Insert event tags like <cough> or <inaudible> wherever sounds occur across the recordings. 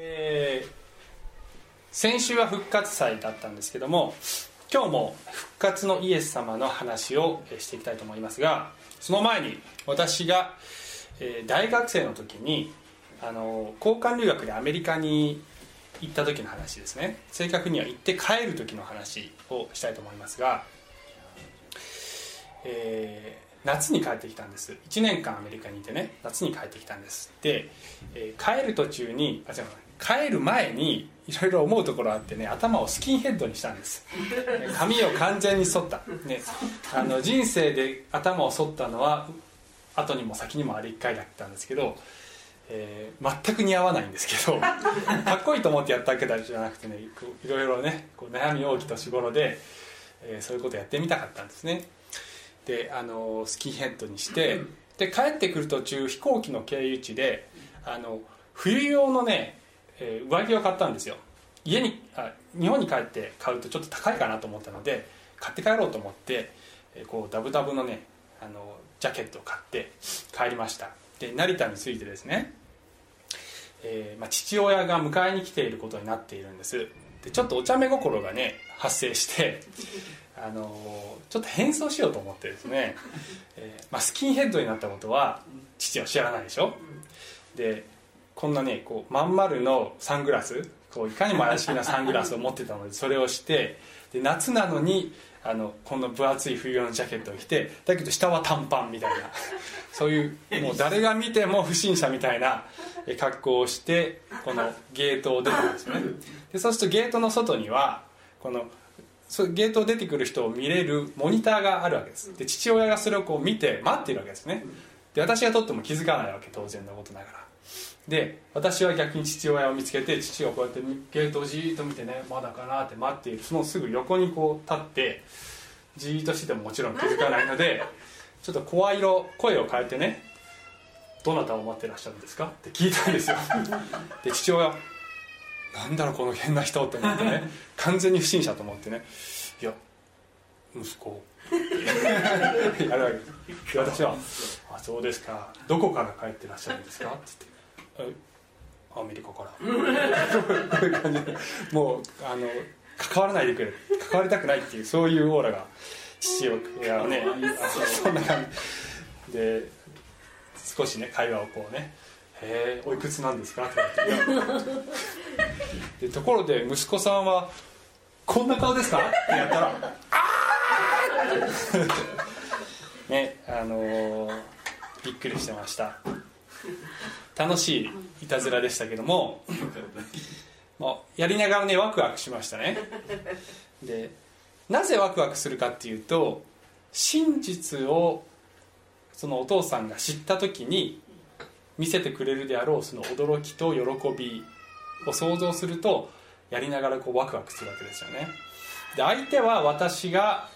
えー先週は復活祭だったんですけども今日も復活のイエス様の話をしていきたいと思いますがその前に私が、えー大学生の時にあの交換留学でアメリカに行った時の話ですね。正確には行って帰る時の話をしたいと思いますが、えー夏に帰ってきたんです。1年間アメリカにいてね夏に帰ってきたんです。で、えー帰る途中にあ違う。帰る前にいろいろ思うところあってね頭をスキンヘッドにしたんです。髪を完全に剃った、ね、あの人生で頭を剃ったのは後にも先にもあれ1回だったんですけど、えー全く似合わないんですけどかっこいいと思ってやったわけじゃなくてねいろいろねこう悩み大き年頃で、えーそういうことやってみたかったんですね。であのスキンヘッドにしてで帰ってくる途中飛行機の経由地であの冬用のね、えー上着を買ったんですよ。家にあ日本に帰って買うとちょっと高いかなと思ったので買って帰ろうと思って、えーこうダブダブのねあのジャケットを買って帰りました。で成田に着いてですね、えーまあ、父親が迎えに来ていることになっているんです。でちょっとお茶目心がね発生して <laughs> あのちょっと変装しようと思ってですね、えーまあ、スキンヘッドになったことは父は知らないでしょ。でこんなねこうまん丸のサングラスこういかにも怪しげなサングラスを持ってたのでそれをしてで夏なのにあのこんな分厚い冬用のジャケットを着てだけど下は短パンみたいなそういうもう誰が見ても不審者みたいな格好をしてこのゲートを出たんですよね。でそうするとゲートの外にはこのそゲートを出てくる人を見れるモニターがあるわけです。で父親がそれをこう見て待っているわけですね。で私が撮っても気づかないわけ当然のことながら。で私は逆に父親を見つけて父がこうやってゲートをじーっと見てねまだかなって待っている。そのすぐ横にこう立ってじーっとしててももちろん気づかないので <laughs> ちょっと声色声を変えてね「どなたを待ってらっしゃるんですか?」って聞いたんですよ。<laughs> で父親なんだろうこの変な人って思ってね <laughs> 完全に不審者と思ってね。いや息子。やるわけ私は「あそうですか。どこから帰ってらっしゃるんですか?」って言って「えアメリカから」こういう感じでもうあの関わらないでくれ。関わりたくないっていうそういうオーラが父親はねそんな感じ。で少しね会話をこうね「へえおいくつなんですか?」って言われて。でところで息子さんは「こんな顔ですか?」ってやったら「あー <laughs> ねあのーびっくりしてました楽しいいたずらでしたけどももうやりながらねワクワクしましたね。でなぜワクワクするかっていうと真実をそのお父さんが知った時に見せてくれるであろうその驚きと喜びを想像するとやりながらこうワクワクするわけですよね。で相手は私が、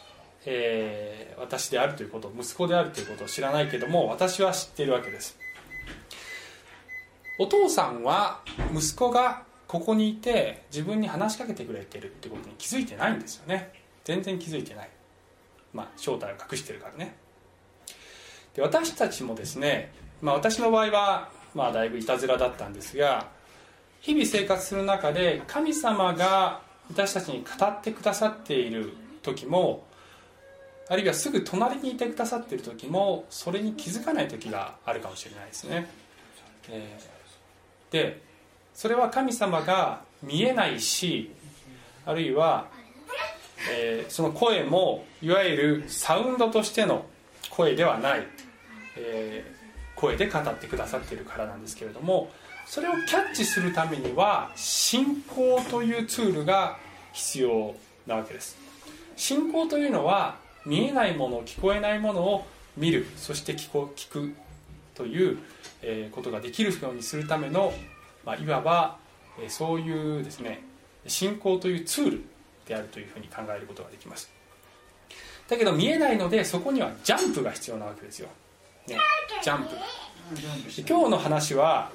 えー私であるということ息子であるということを知らないけども私は知っているわけですお父さんは息子がここにいて自分に話しかけてくれてるってことに気づいてないんですよね。全然気づいてない。まあ正体を隠してるからね。で私たちもですね、まあ、私の場合は、まあ、だいぶいたずらだったんですが日々生活する中で神様が私たちに語ってくださっている時もあるいはすぐ隣にいてくださっている時もそれに気づかない時があるかもしれないですね、えーでそれは神様が見えないしあるいは、えーその声もいわゆるサウンドとしての声ではない、えー声で語ってくださっているからなんですけれどもそれをキャッチするためには信仰というツールが必要なわけです。信仰というのは見えないもの聞こえないものを見る。そして聞こ聞く。という、えことができるようにするための、まあ、いわば、えそういうですね信仰というツールであるというふうに考えることができます。だけど見えないのでそこにはジャンプが必要なわけですよ、ね、ジャンプ今日の話は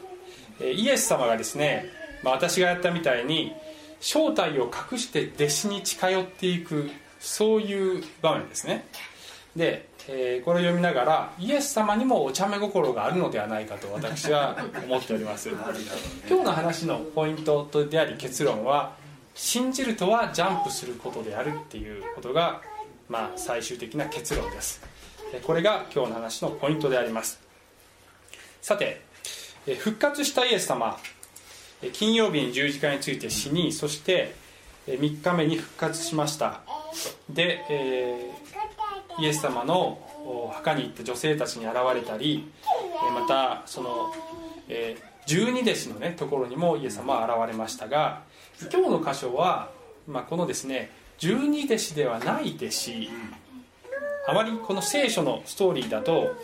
イエス様がですね、まあ、私がやったみたいに正体を隠して弟子に近寄っていくそういう場面ですね。でえー、これを読みながらイエス様にもお茶目心があるのではないかと私は <laughs> 思っております。今日の話のポイントであり結論は信じるとはジャンプすることであるっていうことが、まあ、最終的な結論です。これが今日の話のポイントであります。さて復活したイエス様金曜日に十字架について死にそして3日目に復活しました。で、えー、イエス様の墓に行って女性たちに現れたりまたその、十二弟子の、ね、ところにもイエス様は現れましたが今日の箇所は、まあ、このですね十二弟子ではない弟子。あまりこの聖書のストーリーだと、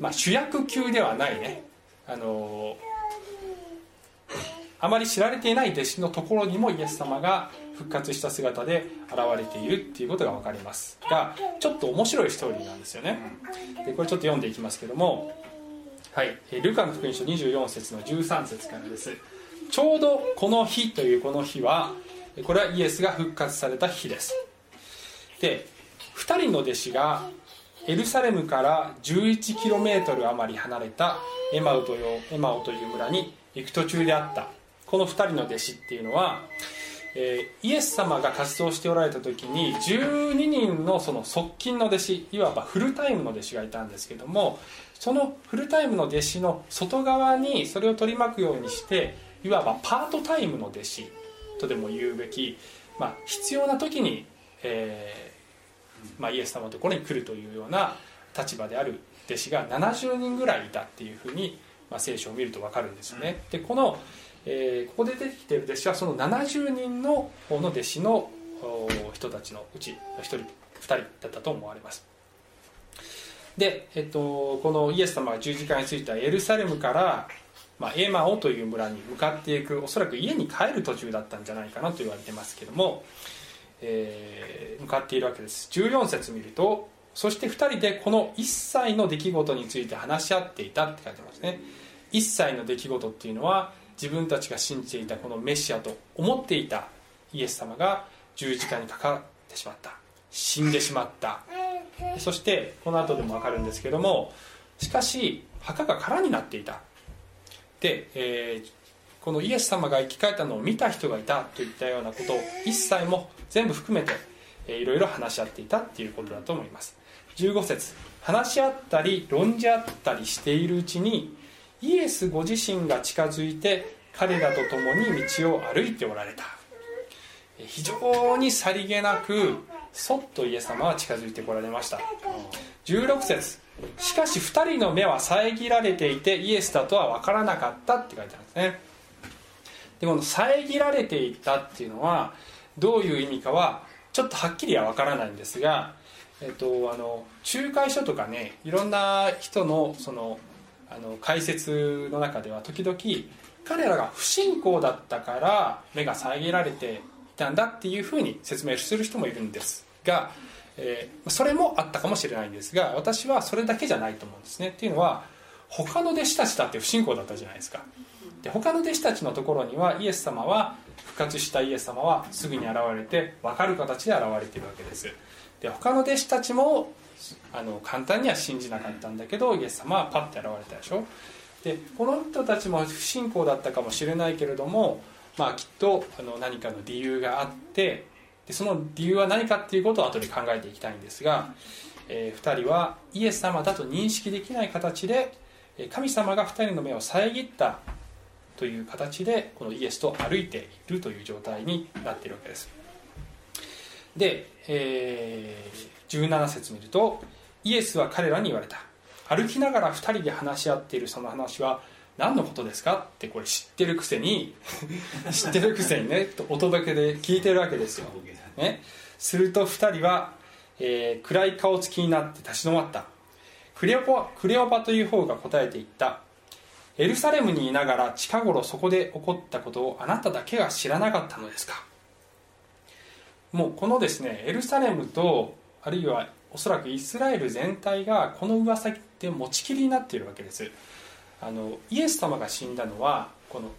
まあ、主役級ではないね。あのあまり知られていない弟子のところにもイエス様が復活した姿で現れているっていうことが分かります。がちょっと面白いストーリーなんですよね。でこれちょっと読んでいきますけどもはい。ルカの福音書24節の13節からです。ちょうどこの日というこの日はこれはイエスが復活された日です。で2人の弟子がエルサレムから 11km 余り離れたエマウというエマオという村に行く途中であった。この2人の弟子っていうのはえー、イエス様が活動しておられた時に12人のその側近の弟子いわばフルタイムの弟子がいたんですけどもそのフルタイムの弟子の外側にそれを取り巻くようにしていわばパートタイムの弟子とでも言うべき、まあ、必要な時に、えーまあ、イエス様のところに来るというような立場である弟子が70人ぐらいいたっていうふうに、まあ、聖書を見ると分かるんですよね。でこのえー、ここで出てきている弟子はその70人の方の弟子の人たちのうちの1人2人だったと思われます。で、えっと、このイエス様が十字架についたエルサレムから、まあ、エマオという村に向かっていくおそらく家に帰る途中だったんじゃないかなと言われてますけども、えー、向かっているわけです。14節見るとそして2人でこの一切の出来事について話し合っていたって書いてますね。一切の出来事っていうのは自分たちが信じていたこのメシアと思っていたイエス様が十字架にかかってしまった。死んでしまった。そしてこの後でも分かるんですけどもしかし墓が空になっていた。で、えー、このイエス様が生き返ったのを見た人がいたといったようなことを一切も全部含めて、えー、いろいろ話し合っていたっていうことだと思います。15節。話し合ったり論じ合ったりしているうちにイエスご自身が近づいて彼らと共に道を歩いておられた。非常にさりげなくそっとイエス様は近づいてこられました。16節。しかし2人の目は遮られていてイエスだとは分からなかったって書いてあるんですね。でこの遮られていたっていうのはどういう意味かはちょっとはっきりは分からないんですが、えっと、あの仲介書とかねいろんな人のそのあの解説の中では時々彼らが不信仰だったから目が遮られていたんだっていうふうに説明する人もいるんですが、えー、それもあったかもしれないんですが私はそれだけじゃないと思うんですね。っていうのは他の弟子たちだって不信仰だったじゃないですか。で他の弟子たちのところにはイエス様は復活したイエス様はすぐに現れて分かる形で現れているわけです。で他の弟子たちもあの簡単には信じなかったんだけどイエス様はパッて現れたでしょ。でこの人たちも不信仰だったかもしれないけれども、まあ、きっとあの何かの理由があってでその理由は何かっていうことを後で考えていきたいんですが、えー、2人はイエス様だと認識できない形で神様が2人の目を遮ったという形でこのイエスと歩いているという状態になっているわけです。で、えー17節見るとイエスは彼らに言われた。歩きながら2人で話し合っているその話は何のことですかってこれ知ってるくせに <laughs> 知ってるくせにねお届けで聞いてるわけですよ、ね、すると2人は、えー、暗い顔つきになって立ち止まった。クレオパクレオパという方が答えていった。エルサレムにいながら近頃そこで起こったことをあなただけが知らなかったのですか。もうこのですねエルサレムとあるいはおそらくイスラエル全体がこの噂で持ちきりになっているわけです。あのイエス様が死んだのはこの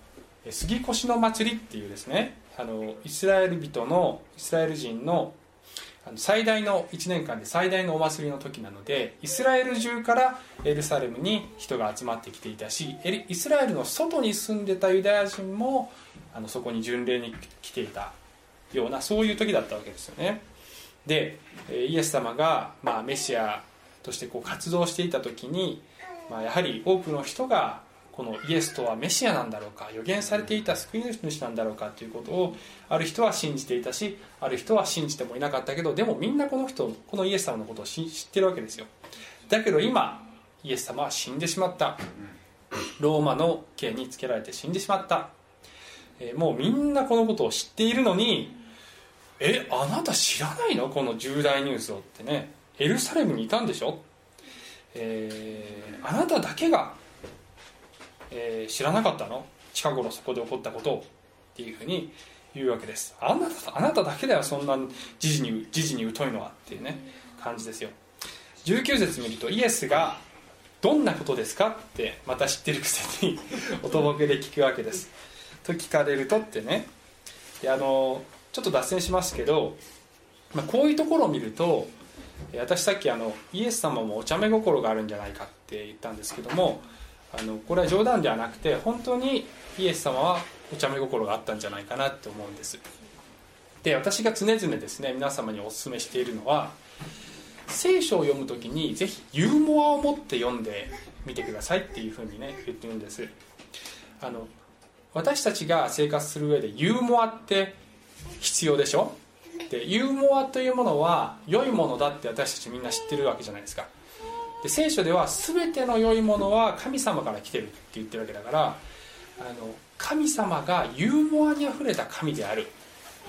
杉越の祭りっていうですねあのイスラエル人のイスラエル人の最大の1年間で最大のお祭りの時なのでイスラエル中からエルサレムに人が集まってきていたしイスラエルの外に住んでたユダヤ人もあのそこに巡礼に来ていたようなそういう時だったわけですよね。でイエス様が、まあ、メシアとしてこう活動していた時に、まあ、やはり多くの人がこのイエスとはメシアなんだろうか予言されていた救い主なんだろうかということをある人は信じていたしある人は信じてもいなかったけどでもみんなこの人このイエス様のことを知ってるわけですよ。だけど今イエス様は死んでしまった。ローマの刑につけられて死んでしまった、えもうみんなこのことを知っているのにえあなた知らないの？この重大ニュースをってね。エルサレムにいたんでしょ、えー、あなただけが、えー、知らなかったの？近頃そこで起こったことをっていうふうに言うわけです。あなたあなただけだよそんな時事に時事に疎いのはっていうね感じですよ。19節見るとイエスがどんなことですか？ってまた知ってるくせに <laughs> おとぼけで聞くわけです。と聞かれるとってね。であのちょっと脱線しますけど、まあ、こういうところを見ると私さっきあのイエス様もお茶目心があるんじゃないかって言ったんですけどもあのこれは冗談ではなくて本当にイエス様はお茶目心があったんじゃないかなって思うんです。で私が常々ですね皆様にお勧めしているのは聖書を読む時にぜひユーモアを持って読んでみてくださいっていうふうにね言ってるんです。あの私たちが生活する上でユーモアって必要でしょ？でユーモアというものは良いものだって私たちみんな知ってるわけじゃないですか。で聖書では全ての良いものは神様から来てるって言ってるわけだからあの神様がユーモアにあふれた神である。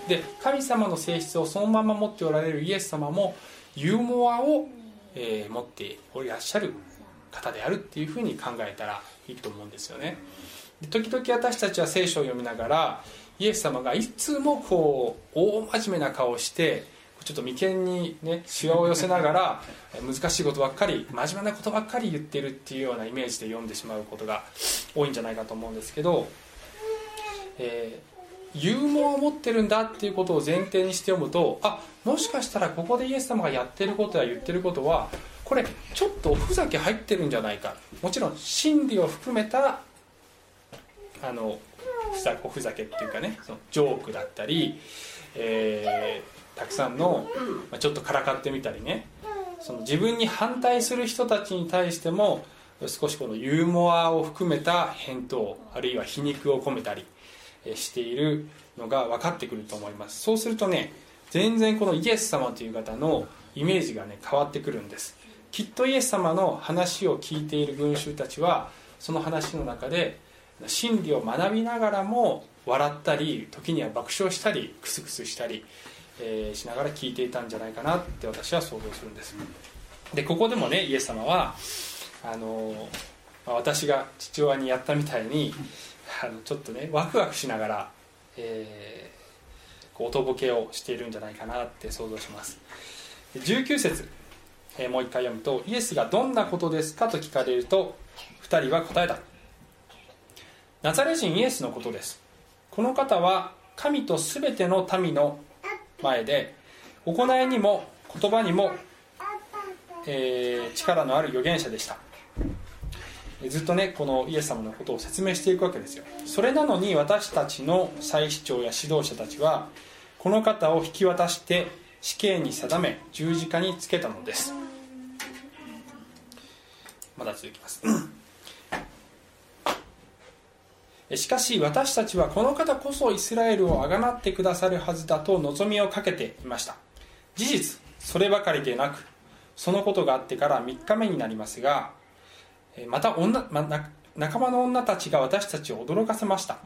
で神様の性質をそのまま持っておられるイエス様もユーモアを、えー、持っておらっしゃる方であるっていうふうに考えたらいいと思うんですよね。で時々私たちは聖書を読みながらイエス様がいつもこう大真面目な顔をしてちょっと眉間にねしわを寄せながら <laughs> 難しいことばっかり真面目なことばっかり言ってるっていうようなイメージで読んでしまうことが多いんじゃないかと思うんですけど、えー、ユーモアを持ってるんだっていうことを前提にして読むとあもしかしたらここでイエス様がやってることや言ってることはこれちょっとおふざけ入ってるんじゃないか。もちろん真理を含めたあのふざふざけっていうかねそのジョークだったり、えー、たくさんの、まあ、ちょっとからかってみたりね。その自分に反対する人たちに対しても少しこのユーモアを含めた返答あるいは皮肉を込めたりしているのが分かってくると思います。そうするとね全然このイエス様という方のイメージがね変わってくるんです。きっとイエス様の話を聞いている群衆たちはその話の中で真理を学びながらも笑ったり時には爆笑したりクスクスしたり、えー、しながら聞いていたんじゃないかなって私は想像するんです。でここでもねイエス様はあの私が父親にやったみたいにあのちょっとねワクワクしながら、えー、こうおとぼけをしているんじゃないかなって想像します。19節、えー、もう一回読むとイエスがどんなことですかと聞かれると2人は答えた。ナザレ人イエスのことです。この方は神と全ての民の前で行いにも言葉にも、えー、力のある預言者でした。ずっとねこのイエス様のことを説明していくわけですよ。それなのに私たちの祭司長や指導者たちはこの方を引き渡して死刑に定め十字架につけたのです。まだ続きます。しかし私たちはこの方こそイスラエルをあがなってくださるはずだと望みをかけていました。事実そればかりでなくそのことがあってから3日目になりますがまた女、ま、仲間の女たちが私たちを驚かせました。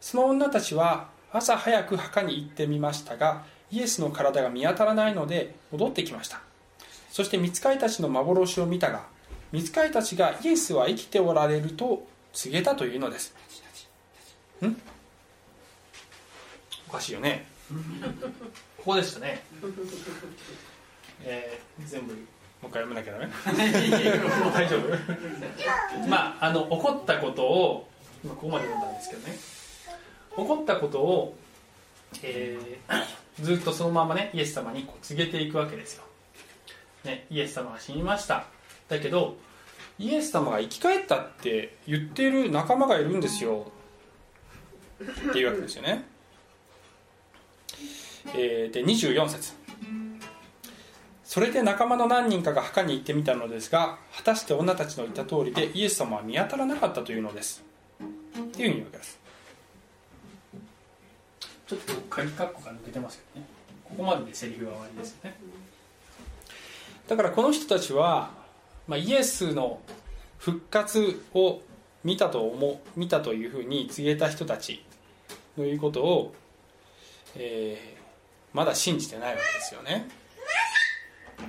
その女たちは朝早く墓に行ってみましたがイエスの体が見当たらないので戻ってきました。そして見つかりたちの幻を見たが見つかりたちがイエスは生きておられると告げたというのです。ん？おかしいよね。<laughs> ここでしたね。えー、全部もう一回読めなきゃダメ？<laughs> 大丈夫？まああの起こったことを今ここまで読んだんですけどね。起こったことを、えー、ずっとそのままねイエス様にこう告げていくわけですよ、ね、イエス様が死にました。だけどイエス様が生き返ったって言っている仲間がいるんですよっていうわけですよね、えー、で24節。それで仲間の何人かが墓に行ってみたのですが果たして女たちの言った通りでイエス様は見当たらなかったというのです。っていうふうに言うわけです。ちょっと鍵括弧が抜けてますけどね。ここまででセリフは終わりですよね。だからこの人たちは、まあ、イエスの復活を見たと思う見たというふうに告げた人たちのいうことを、えー、まだ信じてないわけですよね。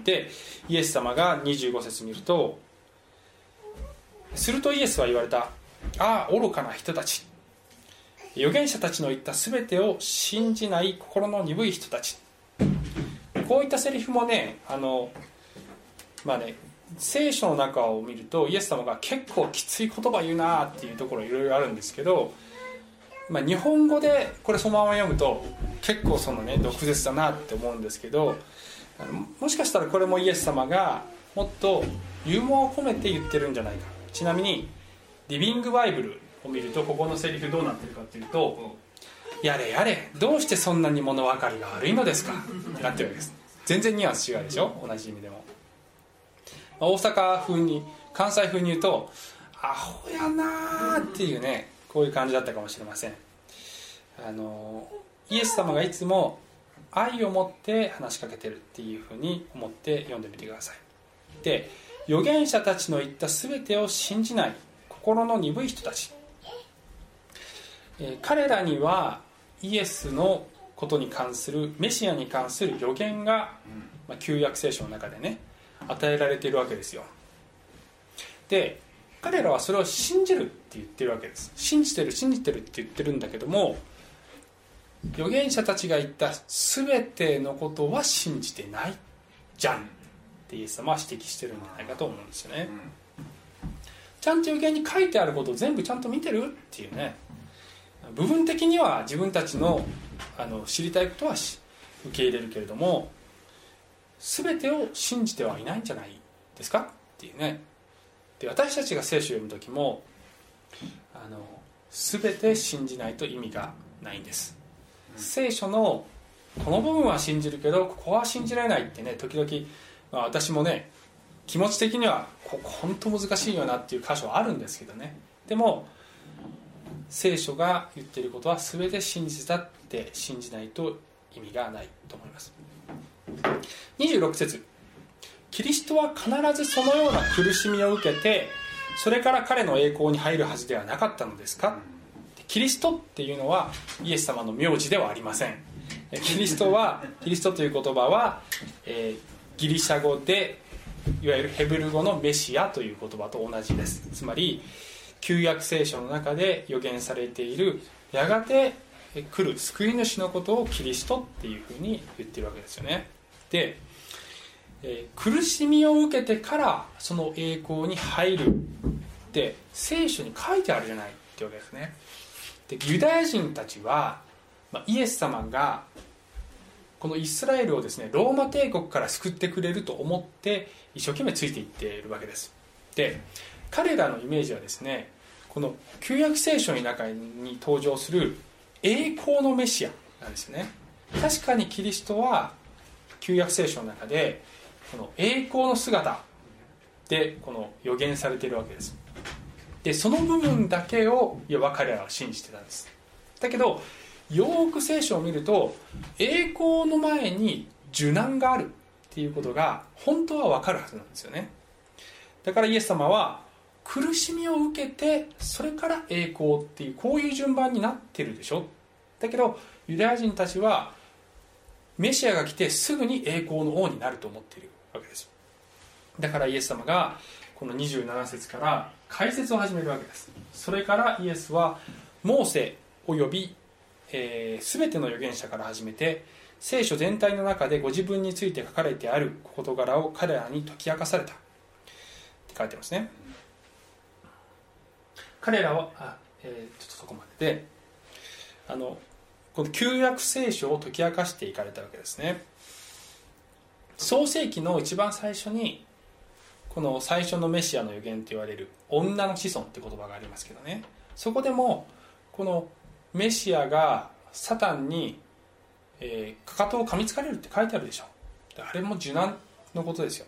でイエス様が25節見るとするとイエスは言われた。ああ愚かな人たち。預言者たちの言った全てを信じない心の鈍い人たち。こういったセリフもねあのまあね聖書の中を見るとイエス様が結構きつい言葉言うなっていうところいろいろあるんですけど、まあ、日本語でこれそのまま読むと結構そのね毒舌だなって思うんですけどもしかしたらこれもイエス様がもっとユーモアを込めて言ってるんじゃないか。ちなみにリビングバイブルを見るとここのセリフどうなってるかっていうと「やれやれどうしてそんなに物分かりが悪いのですか」ってなってるわけです。全然ニュアンス違うでしょ？同じ意味でも。大阪風に関西風に言うと「アホやな」っていうねこういう感じだったかもしれません。あのイエス様がいつも愛を持って話しかけてるっていうふうに思って読んでみてください。で預言者たちの言った全てを信じない心の鈍い人たち。え彼らにはイエスのことに関するメシアに関する予言が、まあ、旧約聖書の中でね与えられているわけですよ。で彼らはそれを信じるって言ってるわけです。信じてる信じてるって言ってるんだけども預言者たちが言った全てのことは信じてないじゃんってイエス様は指摘してるんじゃないかと思うんですよね、ちゃんと予言に書いてあることを全部ちゃんと見てるっていうね。部分的には自分たちのあの知りたいことは受け入れるけれども全てを信じてはいないんじゃないですかっていうね。で私たちが聖書を読む時もあの全て信じないと意味がないんです。聖書のこの部分は信じるけどここは信じられないってね時々、まあ、私もね気持ち的にはここ本当難しいよなっていう箇所はあるんですけどね。でも聖書が言ってることは全て真実だって信じないと意味がないと思います。26節。キリストは必ずそのような苦しみを受けてそれから彼の栄光に入るはずではなかったのですか？キリストっていうのはイエス様の名字ではありません。キリストはキリストという言葉は、えー、ギリシャ語でいわゆるヘブル語のメシアという言葉と同じです。つまり旧約聖書の中で予言されているやがて来る救い主のことをキリストっていうふうに言ってるわけですよね。で、苦しみを受けてからその栄光に入るって聖書に書いてあるじゃないってわけですね。でユダヤ人たちは、イエス様がこのイスラエルをですねローマ帝国から救ってくれると思って一生懸命ついていっているわけです。で彼らのイメージはですねこの旧約聖書の中に登場する栄光のメシアなんですね。確かにキリストは旧約聖書の中でこの栄光の姿でこの予言されているわけです。でその部分だけをいわ彼らは信じてたんです。だけどよく聖書を見ると栄光の前に受難があるっていうことが本当は分かるはずなんですよね。だからイエス様は苦しみを受けてそれから栄光っていうこういう順番になってるでしょ。だけどユダヤ人たちはメシアが来てすぐに栄光の王になると思っているわけです。だからイエス様がこの27節から解説を始めるわけです。それからイエスはモーセおよび、えー、全ての預言者から始めて聖書全体の中でご自分について書かれてある事柄を彼らに解き明かされた。って書いてますね。彼らはあ、えー、ちょっとそこまでであのこの旧約聖書を解き明かしていかれたわけですね。創世紀の一番最初にこの最初のメシアの予言と言われる女の子孫って言葉がありますけどね。そこでもこのメシアがサタンに、えー、かかとを噛みつかれるって書いてあるでしょ。あれも受難のことですよ。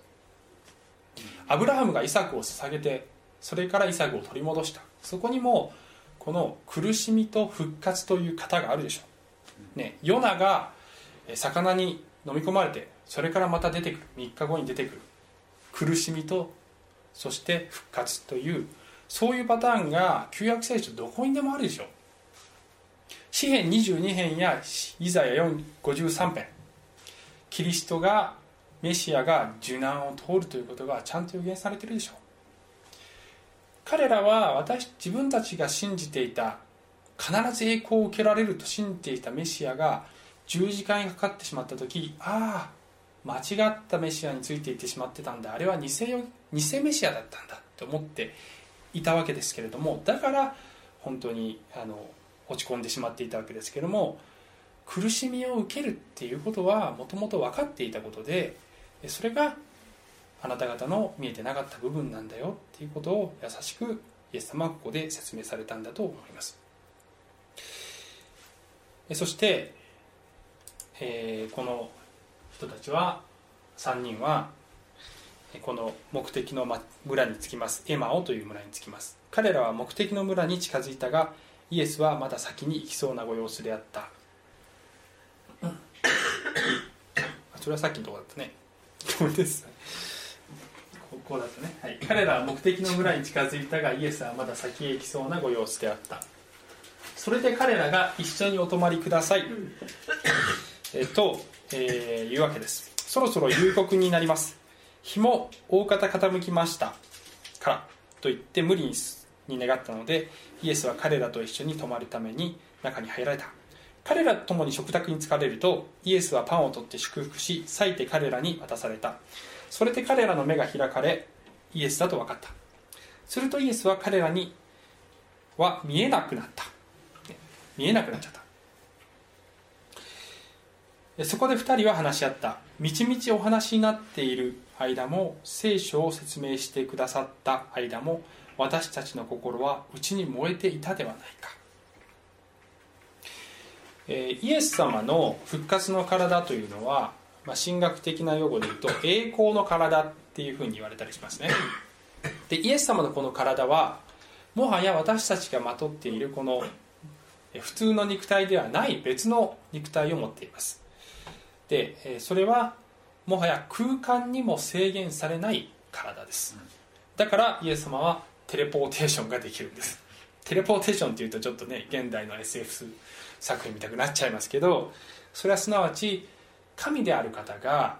アブラハムがイサクを捧げてそれからイサクを取り戻した。そこにもこの苦しみと復活という型があるでしょ。う、ね、ヨナが魚に飲み込まれてそれからまた出てくる。3日後に出てくる。苦しみとそして復活というそういうパターンが旧約聖書どこにでもあるでしょう。詩編22編やイザヤ53編。キリストがメシアが受難を通るということがちゃんと予言されているでしょう。彼らは私自分たちが信じていた必ず栄光を受けられると信じていたメシアが十字架にかかってしまった時ああ間違ったメシアについていってしまってたんだ。あれは偽偽メシアだったんだと思っていたわけですけれどもだから本当にあの落ち込んでしまっていたわけですけれども苦しみを受けるっていうことはもともと分かっていたことでそれがあなた方の見えてなかった部分なんだよっていうことを優しくイエス様はここで説明されたんだと思います。そして、えー、この人たちは3人はこの目的の村に着きます。エマオという村に着きます。彼らは目的の村に近づいたがイエスはまだ先に行きそうなご様子であった、それはさっきのとこだったね。これですここだったね、はい、彼らは目的の村に近づいたがイエスはまだ先へ行きそうなご様子であった。それで彼らが一緒にお泊まりください、えっと、えー、いうわけです。そろそろ夕刻になります。日も大方傾きました。からと言って無理にに願ったのでイエスは彼らと一緒に泊まるために中に入られた。彼らと共に食卓に疲れるとイエスはパンを取って祝福し裂いて彼らに渡された。それで彼らの目が開かれイエスだと分かった。するとイエスは彼らには見えなくなった見えなくなっちゃった。そこで2人は話し合った。みちみちお話になっている間も聖書を説明してくださった間も私たちの心は内に燃えていたではないか、イエス様の復活の体というのは、まあ、神学的な用語で言うと栄光の体っていうふうに言われたりしますね。でイエス様のこの体はもはや私たちがまとっているこの普通の肉体ではない別の肉体を持っています。でそれはもはや空間にも制限されない体です。だからイエス様はテレポーテーションができるんです。テレポーテーションっていうとちょっとね現代の SF 作品みたくなっちゃいますけどそれはすなわち神である方が、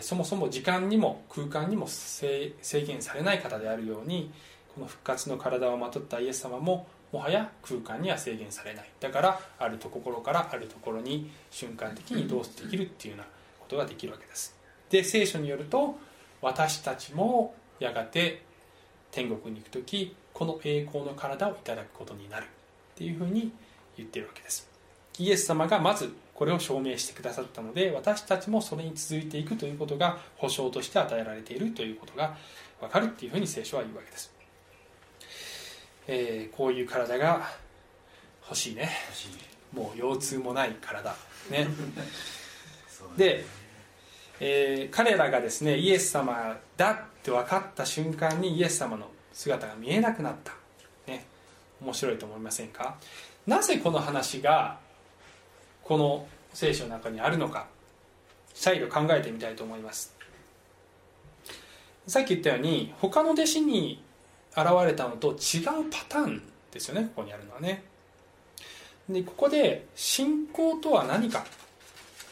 そもそも時間にも空間にも制限されない方であるようにこの復活の体をまとったイエス様ももはや空間には制限されない。だからあるところからあるところに瞬間的に移動できるっていうようなことができるわけです。で聖書によると私たちもやがて天国に行く時この栄光の体をいただくことになるっていうふうに言ってるわけです。イエス様がまずこれを証明してくださったので私たちもそれに続いていくということが保証として与えられているということが分かるっていうふうに聖書は言うわけです、えー、こういう体が欲しいね。もう腰痛もない体。ね。で、えー、彼らがですねイエス様だって分かった瞬間にイエス様の姿が見えなくなった。ね。面白いと思いませんか？なぜこの話がこの聖書の中にあるのか。再度考えてみたいと思います。さっき言ったように他の弟子に現れたのと違うパターンですよねここにあるのはね。でここで信仰とは何か。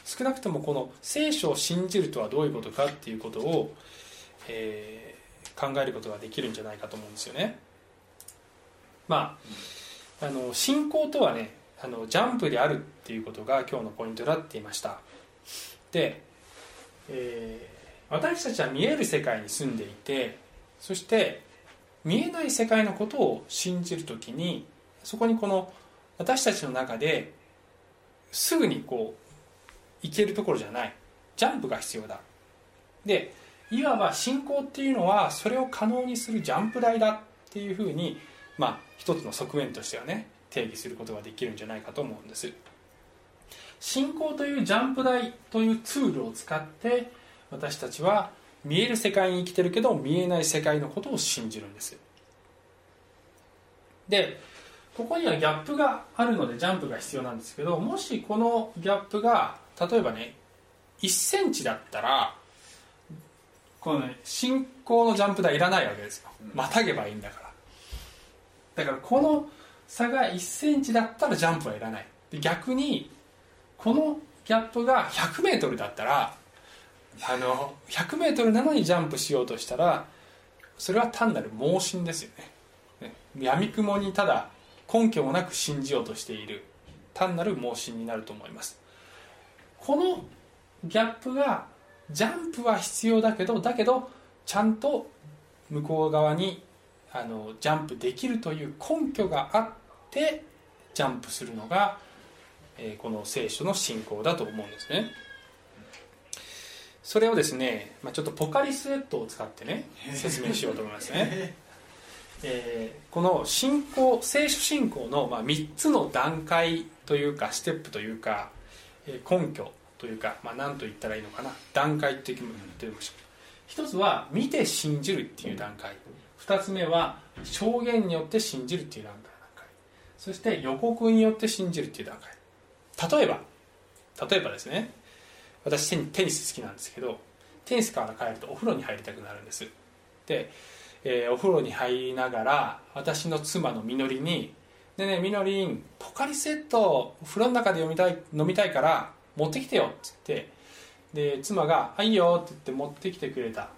少なくともこの聖書を信じるとはどういうことかっていうことを、えー、考えることができるんじゃないかと思うんですよね。まああの信仰とはねあのジャンプであるっていうことが今日のポイントだって言いました。で、えー、私たちは見える世界に住んでいてそして見えない世界のことを信じる時にそこにこの私たちの中ですぐにこう行けるところじゃない。ジャンプが必要だ。でいわば信仰っていうのはそれを可能にするジャンプ台だっていうふうにまあ一つの側面としてはね定義することができるんじゃないかと思うんです。信仰というジャンプ台というツールを使って私たちは見える世界に生きてるけど見えない世界のことを信じるんですでここにはギャップがあるのでジャンプが必要なんですけどもしこのギャップが例えばね1センチだったらこのね進行のジャンプ台いらないわけですよ。またげばいいんだから。だからこの差が1センチだったらジャンプはいらない。で逆にこのギャップが 100m だったらあの 100m なのにジャンプしようとしたらそれは単なる盲信ですよね。やみくもにただ根拠もなく信じようとしている。単なる盲信になると思います。このギャップがジャンプは必要だけどだけどちゃんと向こう側にあのジャンプできるという根拠があってジャンプするのが、えー、この聖書の信仰だと思うんですね。それをですね、まあ、ちょっとポカリスエットを使ってね説明しようと思いますね。え。ー、この信仰聖書信仰の、まあ、3つの段階というかステップというか、えー、根拠というか、まあ、何と言ったらいいのかな段階っていう言ってみましょう一つは見て信じるっていう段階。二つ目は証言によって信じるっていう段階。そして予告によって信じるっていう段階。例えば例えばですね私テニス好きなんですけどテニスから帰るとお風呂に入りたくなるんです。でえー、お風呂に入りながら私の妻のみのりに「ねねえみのりんポカリセットお風呂の中で読みたい飲みたいから持ってきてよ」っつって。で妻が「あいいよ」って言って持ってきてくれた。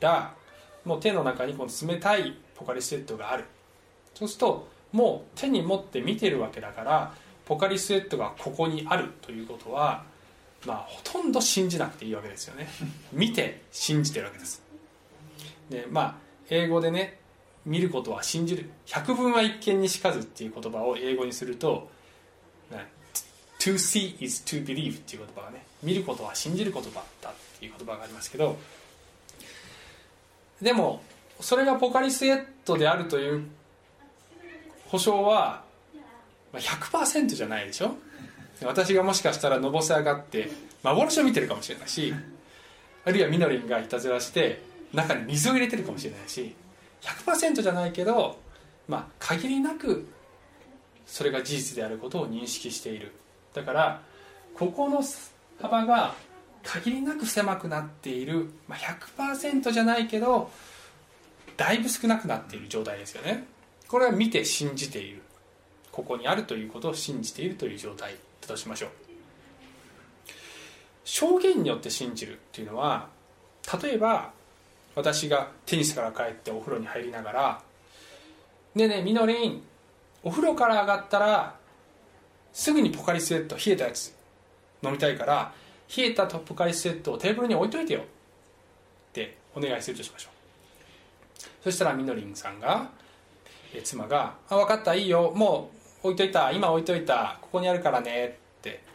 らもう手の中にこの冷たいポカリスエットがある。そうするともう手に持って見てるわけだからポカリスエットがここにあるということはまあほとんど信じなくていいわけですよね。<laughs> 見て信じてるわけです。でまあ英語でね見ることは信じる。百分は一見にしかずっていう言葉を英語にすると to see is to believe っていう言葉がね見ることは信じる言葉だっていう言葉がありますけどでもそれがポカリスエットであるという保証は100%じゃないでしょ？私がもしかしたらのぼせ上がって幻を見てるかもしれないしあるいはみのりんがいたずらして中に水を入れてるかもしれないし100%じゃないけどまあ限りなくそれが事実であることを認識している。だからここの幅が限りなく狭くなっている、まあ、100%じゃないけどだいぶ少なくなっている状態ですよね。これは見て信じている。ここにあるということを信じているという状態。だとしましょう。証言によって信じるっていうのは例えば私がテニスから帰ってお風呂に入りながら「ねえねえみのりんお風呂から上がったらすぐにポカリスエット冷えたやつ飲みたいから冷えたポカリスエットをテーブルに置いといてよ」ってお願いするとしましょう。そしたらみのりんさんが妻が「あ分かったいいよ。もう置いといた。今置いといた。ここにあるからね」って。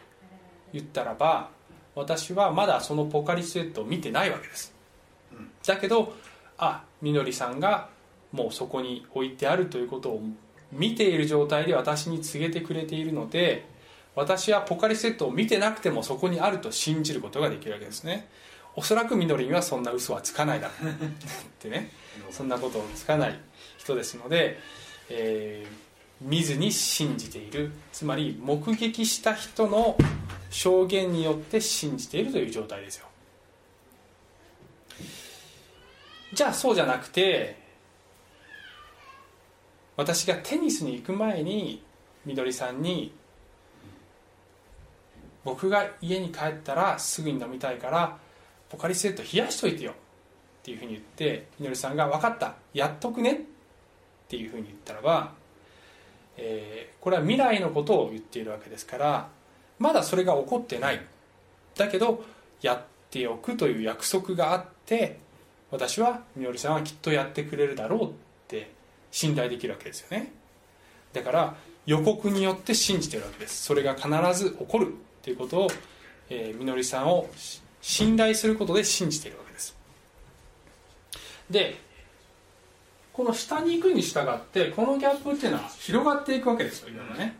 言ったらば私はまだそのポカリスエットを見てないわけです。だけどあみのりさんがもうそこに置いてあるということを見ている状態で私に告げてくれているので私はポカリセットを見てなくてもそこにあると信じることができるわけですね。おそらくみのりにはそんな嘘はつかないだろう。<laughs> ってね。そんなことをつかない人ですので、えー、見ずに信じている。つまり目撃した人の証言によって信じているという状態ですよ。じゃあそうじゃなくて私がテニスに行く前にみどりさんに僕が家に帰ったらすぐに飲みたいからポカリスエット冷やしといてよ。っていうふうに言ってみどりさんが分かった。やっとくね。っていうふうに言ったらば、えー、これは未来のことを言っているわけですからまだそれが起こってない。だけどやっておくという約束があって私はみのりさんはきっとやってくれるだろうって信頼できるわけですよね。だから予告によって信じてるわけです。それが必ず起こるということを、え、みのりさんを信頼することで信じているわけです。でこの下に行くに従ってこのギャップっていうのは広がっていくわけですよいろいろね。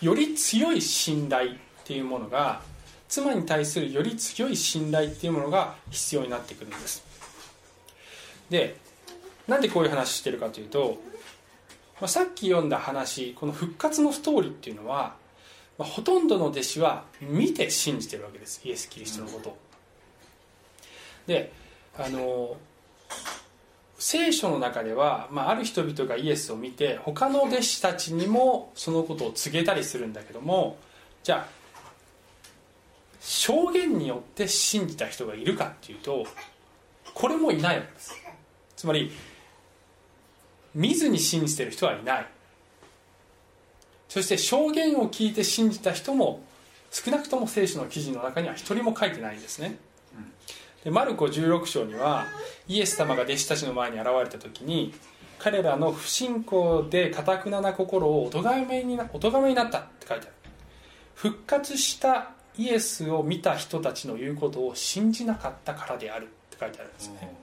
より強い信頼っていうものが妻に対するより強い信頼っていうものが必要になってくるんです。でなんでこういう話してるかというと、まあ、さっき読んだ話この復活のストーリーっていうのは、まあ、ほとんどの弟子は見て信じてるわけですイエス・キリストのことであの聖書の中では、まあ、ある人々がイエスを見て他の弟子たちにもそのことを告げたりするんだけどもじゃあ証言によって信じた人がいるかっていうとこれもいないわけです。つまり見ずに信じてる人はいない。そして証言を聞いて信じた人も少なくとも聖書の記事の中には一人も書いてないんですね。でマルコ16章にはイエス様が弟子たちの前に現れた時に彼らの不信仰でかたくなな心をお咎めになお咎めになったって書いてある。復活したイエスを見た人たちの言うことを信じなかったからであるって書いてあるんですね。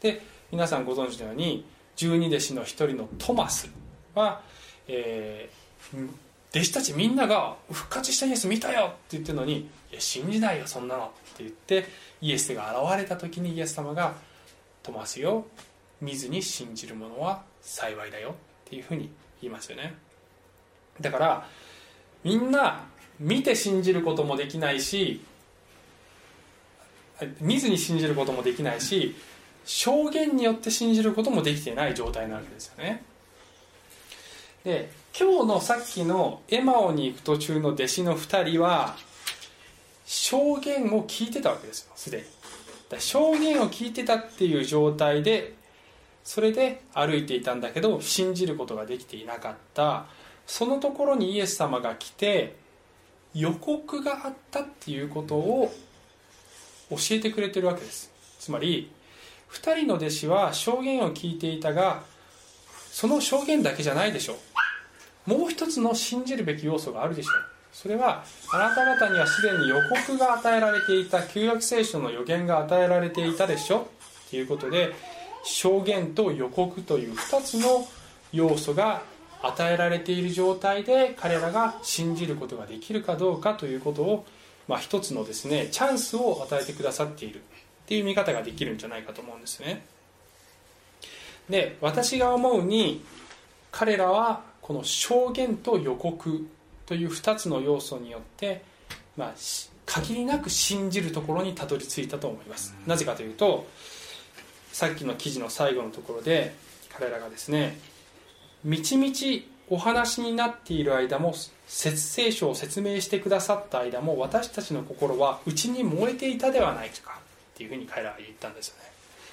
で皆さんご存知のように十二弟子の一人のトマスは、えー、弟子たちみんなが復活したイエス見たよって言ってるのにいや信じないよそんなのって言ってイエスが現れた時にイエス様が「トマスよ見ずに信じる者は幸いだよ」っていうふうに言いますよね。だからみんな見て信じることもできないし見ずに信じることもできないし証言によって信じることもできてない状態なわけですよね。で今日のさっきのエマオに行く途中の弟子の2人は証言を聞いてたわけですよすでに。だ証言を聞いてたっていう状態でそれで歩いていたんだけど信じることができていなかった。そのところにイエス様が来て予告があったっていうことを教えてくれてるわけです。つまり2人の弟子は証言を聞いていたがその証言だけじゃないでしょう。もう一つの信じるべき要素があるでしょう。それはあなた方にはすでに予告が与えられていた旧約聖書の予言が与えられていたでしょ？ということで証言と予告という2つの要素が与えられている状態で彼らが信じることができるかどうかということを、まあ、一つのですねチャンスを与えてくださっている。っていう見方ができるんじゃないかと思うんですね。で私が思うに彼らはこの証言と予告という2つの要素によって、まあ、限りなく信じるところにたどり着いたと思います。なぜかというとさっきの記事の最後のところで彼らがですねみちみちお話になっている間も聖書を説明してくださった間も私たちの心は内に燃えていたではないかっていうふうに彼らは言ったんですよね。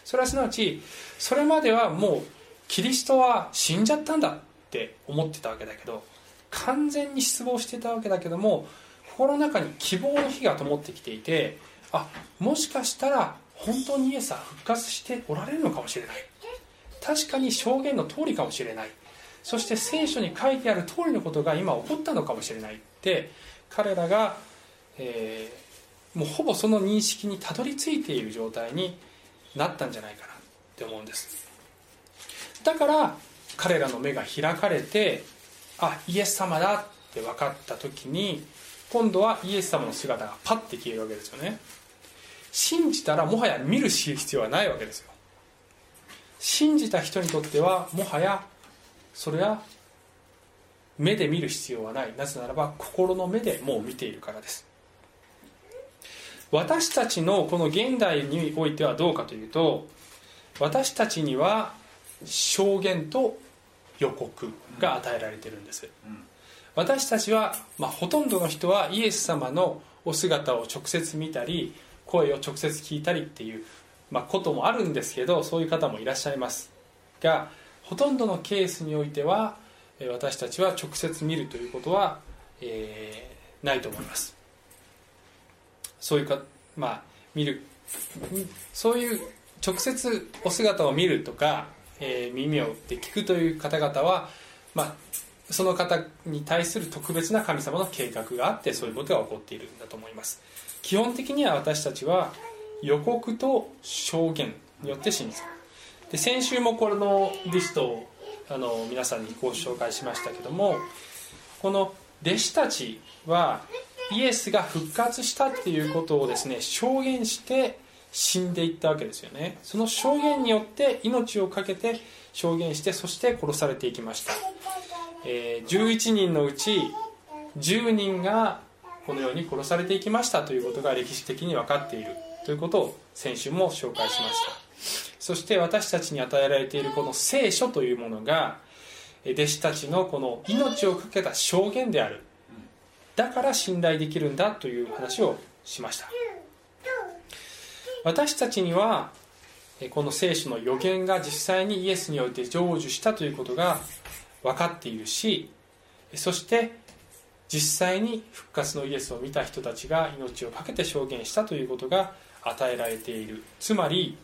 それはすなわちそれまではもうキリストは死んじゃったんだって思ってたわけだけど完全に失望してたわけだけども心の中に希望の火が灯ってきていてあもしかしたら本当にイエスは復活しておられるのかもしれない。確かに証言の通りかもしれない。そして聖書に書いてある通りのことが今起こったのかもしれない。って彼らが、えー、もうほぼその認識にたどり着いている状態になったんじゃないかなって思うんです。だから彼らの目が開かれてあイエス様だって分かった時に今度はイエス様の姿がパッて消えるわけですよね。信じたらもはや見る必要はないわけですよ。信じた人にとってはもはやそれは目で見る必要はない。なぜならば心の目でもう見ているからです。私たちのこの現代においてはどうかというと私たちには証言と予告が与えられてるんです、私たちは、まあ、ほとんどの人はイエス様のお姿を直接見たり声を直接聞いたりっていう、まあ、こともあるんですけどそういう方もいらっしゃいますがほとんどのケースにおいては私たちは直接見るということは、えー、ないと思います。そういうかまあ見る。そういう直接お姿を見るとかえー耳を打って聞くという方々は、まあ、その方に対する特別な神様の計画があってそういうことが起こっているんだと思います。基本的には私たちは予告と証言によって信じる。で先週もこれのリストをあの皆さんにご紹介しましたけどもこの弟子たちはイエスが復活したっていうことをですね証言して死んでいったわけですよね。その証言によって命を懸けて証言してそして殺されていきました、えー11人のうち10人がこのように殺されていきました。ということが歴史的に分かっている。ということを先週も紹介しました。そして私たちに与えられているこの聖書というものが弟子たちのこの命を懸けた証言である。だから信頼できるんだという話をしました。私たちにはこの聖書の予言が実際にイエスにおいて成就したということが分かっているしそして実際に復活のイエスを見た人たちが命を懸けて証言したということが与えられている。つまり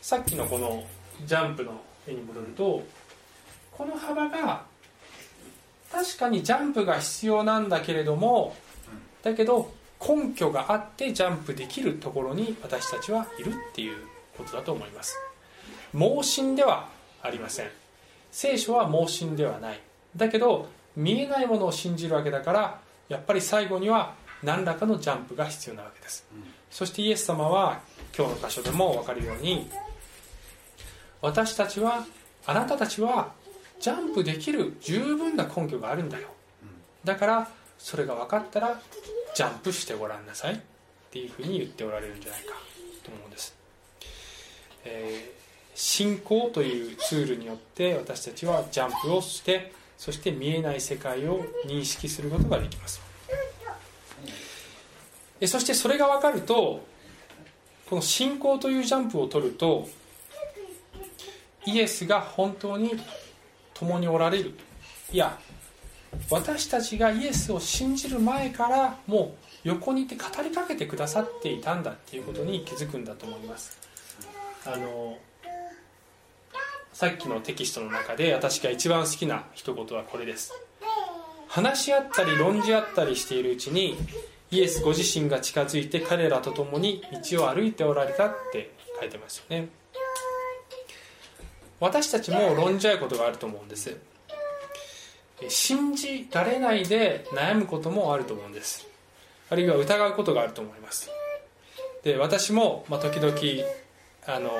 さっきのこのジャンプの絵に戻るとこの幅が確かにジャンプが必要なんだけれどもだけど根拠があってジャンプできるところに私たちはいるっていうことだと思います。盲信ではありません。聖書は盲信ではない。だけど見えないものを信じるわけだからやっぱり最後には何らかのジャンプが必要なわけです、そしてイエス様は今日の箇所でも分かるように私たちはあなたたちはジャンプできる十分な根拠があるんだよ。だからそれが分かったらジャンプしてごらんなさいっていうふうに言っておられるんじゃないかと思うんです、えー信仰というツールによって私たちはジャンプをしてそして見えない世界を認識することができます。そしてそれが分かるとこの信仰というジャンプを取るとイエスが本当に共におられる。いや私たちがイエスを信じる前からもう横にいて語りかけてくださっていたんだっていうことに気づくんだと思います。あのさっきのテキストの中で私が一番好きな一言はこれです。話し合ったり論じ合ったりしているうちにイエスご自身が近づいて彼らと共に道を歩いておられたって書いてますよね。私たちも論じ合うことがあると思うんです。信じられないで悩むこともあると思うんです。あるいは疑うことがあると思います。で私も、ま、時々あの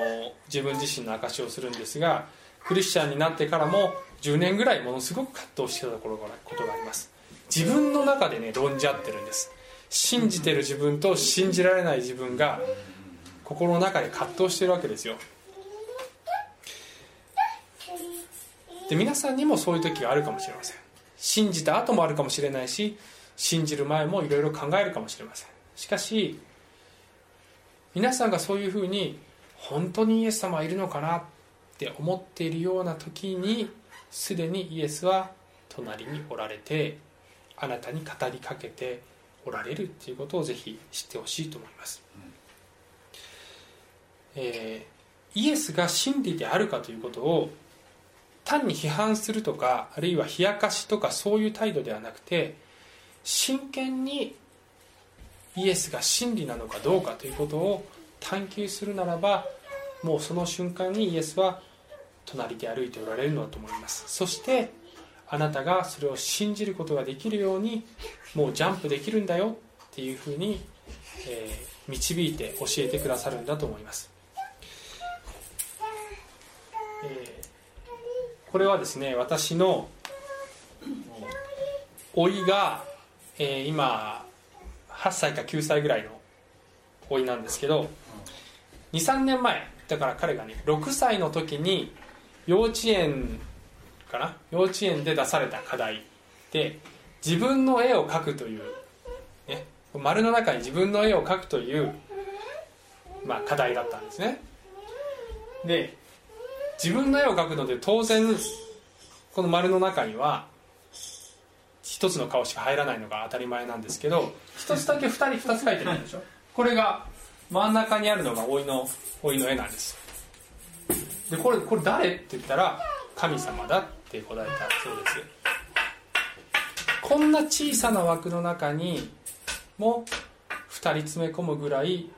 自分自身の証しをするんですがクリスチャンになってからも10年ぐらいものすごく葛藤してたことがあります。自分の中でね論じ合ってるんです。信じてる自分と信じられない自分が心の中で葛藤してるわけですよ。で皆さんにもそういう時があるかもしれません。信じた後もあるかもしれないし信じる前もいろいろ考えるかもしれません。しかし皆さんがそういうふうに本当にイエス様はいるのかなって思っているような時にすでにイエスは隣におられてあなたに語りかけておられるっていうことをぜひ知ってほしいと思います、えー、イエスが真理であるかということを単に批判するとかあるいは冷やかしとかそういう態度ではなくて真剣にイエスが真理なのかどうかということを探求するならばもうその瞬間にイエスは隣で歩いておられるのだと思います。そしてあなたがそれを信じることができるようにもうジャンプできるんだよっていうふうに、えー、導いて教えてくださるんだと思います、えー、これはですね私の甥いが、えー、今8歳か9歳ぐらいの甥なんですけど23年前だから彼がね6歳の時に幼稚園かな幼稚園で出された課題で自分の絵を描くという、ね、丸の中に自分の絵を描くという、まあ、課題だったんですね。で自分の絵を描くので当然この丸の中には一つの顔しか入らないのが当たり前なんですけど一つだけ二人二つ描いてるんでしょ？これが真ん中にあるのが老いの老いの絵なんですでこれこれ誰？って言ったら神様だって答えたそうですこんな小さな枠の中にも2人詰め込むぐらい、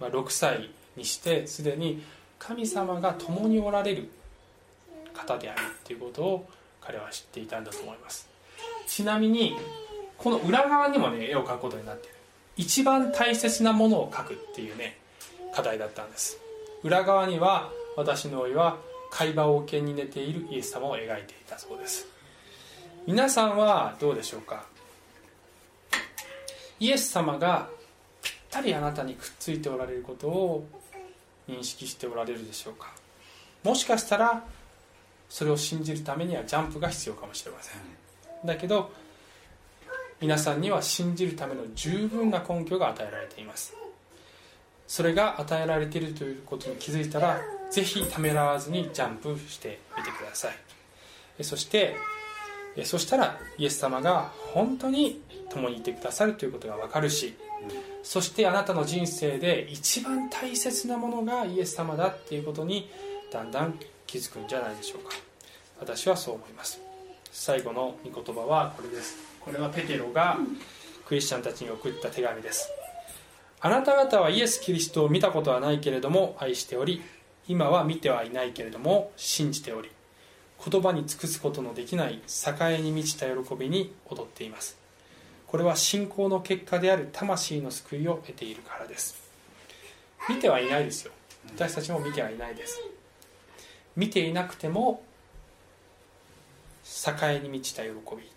まあ、6歳にしてすでに神様が共におられる方であるっていうことを彼は知っていたんだと思います。ちなみにこの裏側にもね絵を描くことになってる。一番大切なものを描くっていうね課題だったんです。裏側には私の老いは海馬王犬に寝ているイエス様を描いていたそうです。皆さんはどうでしょうか？イエス様がぴったりあなたにくっついておられることを認識しておられるでしょうか？もしかしたらそれを信じるためにはジャンプが必要かもしれません。だけど皆さんには信じるための十分な根拠が与えられています。それが与えられているということに気づいたらぜひためらわずにジャンプしてみてください。そしてそしたらイエス様が本当に共にいてくださるということが分かるしそしてあなたの人生で一番大切なものがイエス様だっていうことにだんだん気づくんじゃないでしょうか。私はそう思います。最後の御言葉はこれです。これはペテロがクリスチャンたちに送った手紙です。あなた方はイエス・キリストを見たことはないけれども愛しており今は見てはいないけれども信じており言葉に尽くすことのできない栄えに満ちた喜びに踊っています。これは信仰の結果である魂の救いを得ているからです。見てはいないですよ。私たちも見てはいないです。見ていなくても栄に満ちた喜び。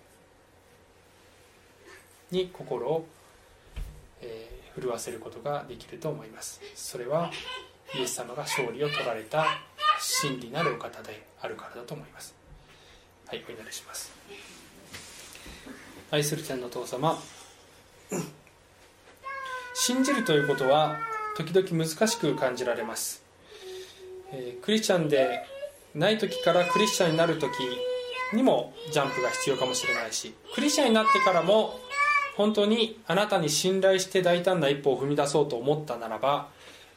に心を、えー、震わせることができると思います。それはイエス様が勝利を取られた真理なるお方であるからだと思います。はいお祈りします。愛する天の父様。信じるということは時々難しく感じられます、えー、クリスチャンでない時からクリスチャンになる時にもジャンプが必要かもしれないしクリスチャンになってからも本当にあなたに信頼して大胆な一歩を踏み出そうと思ったならば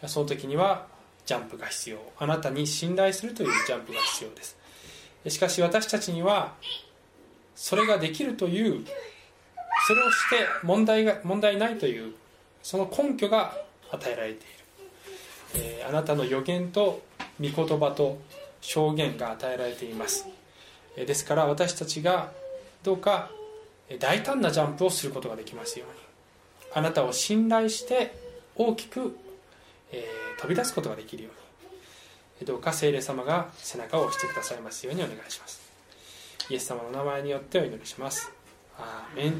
その時にはジャンプが必要。あなたに信頼するというジャンプが必要です。しかし私たちにはそれができるというそれをして問題が問題ないというその根拠が与えられている、えー、あなたの予言と御言葉と証言が与えられています。えですから私たちがどうか大胆なジャンプをすることができますように。あなたを信頼して大きく、えー、飛び出すことができるように。どうか聖霊様が背中を押してくださいますようにお願いします。イエス様の名前によってお祈りします。アーメン。